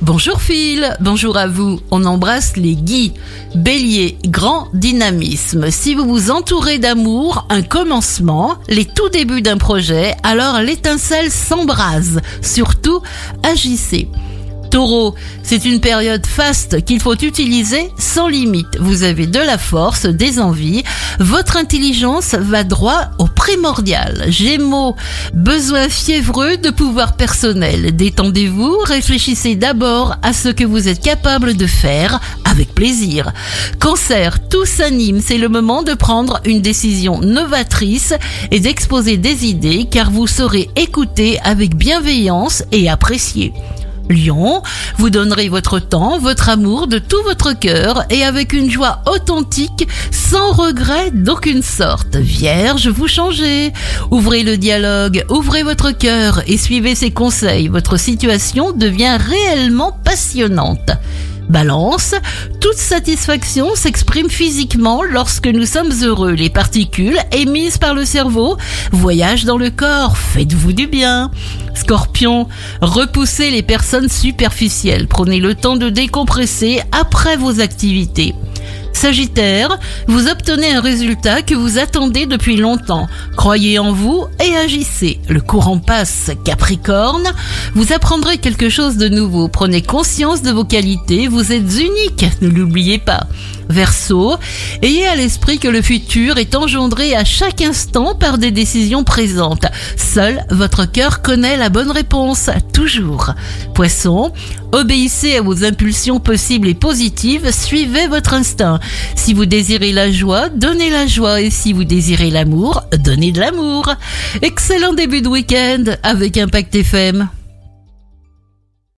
Bonjour Phil, bonjour à vous. On embrasse les Guy. Bélier, grand dynamisme. Si vous vous entourez d'amour, un commencement, les tout débuts d'un projet, alors l'étincelle s'embrase. Surtout, agissez. Taureau, c'est une période faste qu'il faut utiliser sans limite. Vous avez de la force, des envies. Votre intelligence va droit au primordial. Gémeaux, besoin fiévreux de pouvoir personnel. Détendez-vous, réfléchissez d'abord à ce que vous êtes capable de faire avec plaisir. Cancer, tout s'anime. C'est le moment de prendre une décision novatrice et d'exposer des idées car vous serez écouté avec bienveillance et apprécié. Lion, vous donnerez votre temps, votre amour de tout votre cœur et avec une joie authentique, sans regret d'aucune sorte. Vierge, vous changez. Ouvrez le dialogue, ouvrez votre cœur et suivez ses conseils. Votre situation devient réellement passionnante. Balance, toute satisfaction s'exprime physiquement lorsque nous sommes heureux. Les particules émises par le cerveau voyagent dans le corps. Faites-vous du bien. Scorpion, repoussez les personnes superficielles. Prenez le temps de décompresser après vos activités. Sagittaire, vous obtenez un résultat que vous attendez depuis longtemps. Croyez en vous et agissez. Le courant passe. Capricorne, vous apprendrez quelque chose de nouveau. Prenez conscience de vos qualités. Vous êtes unique. Ne l'oubliez pas. Verseau, ayez à l'esprit que le futur est engendré à chaque instant par des décisions présentes. Seul votre cœur connaît la bonne réponse, toujours. Poisson, obéissez à vos impulsions possibles et positives, suivez votre instinct. Si vous désirez la joie, donnez la joie et si vous désirez l'amour, donnez de l'amour. Excellent début de week-end avec Impact FM.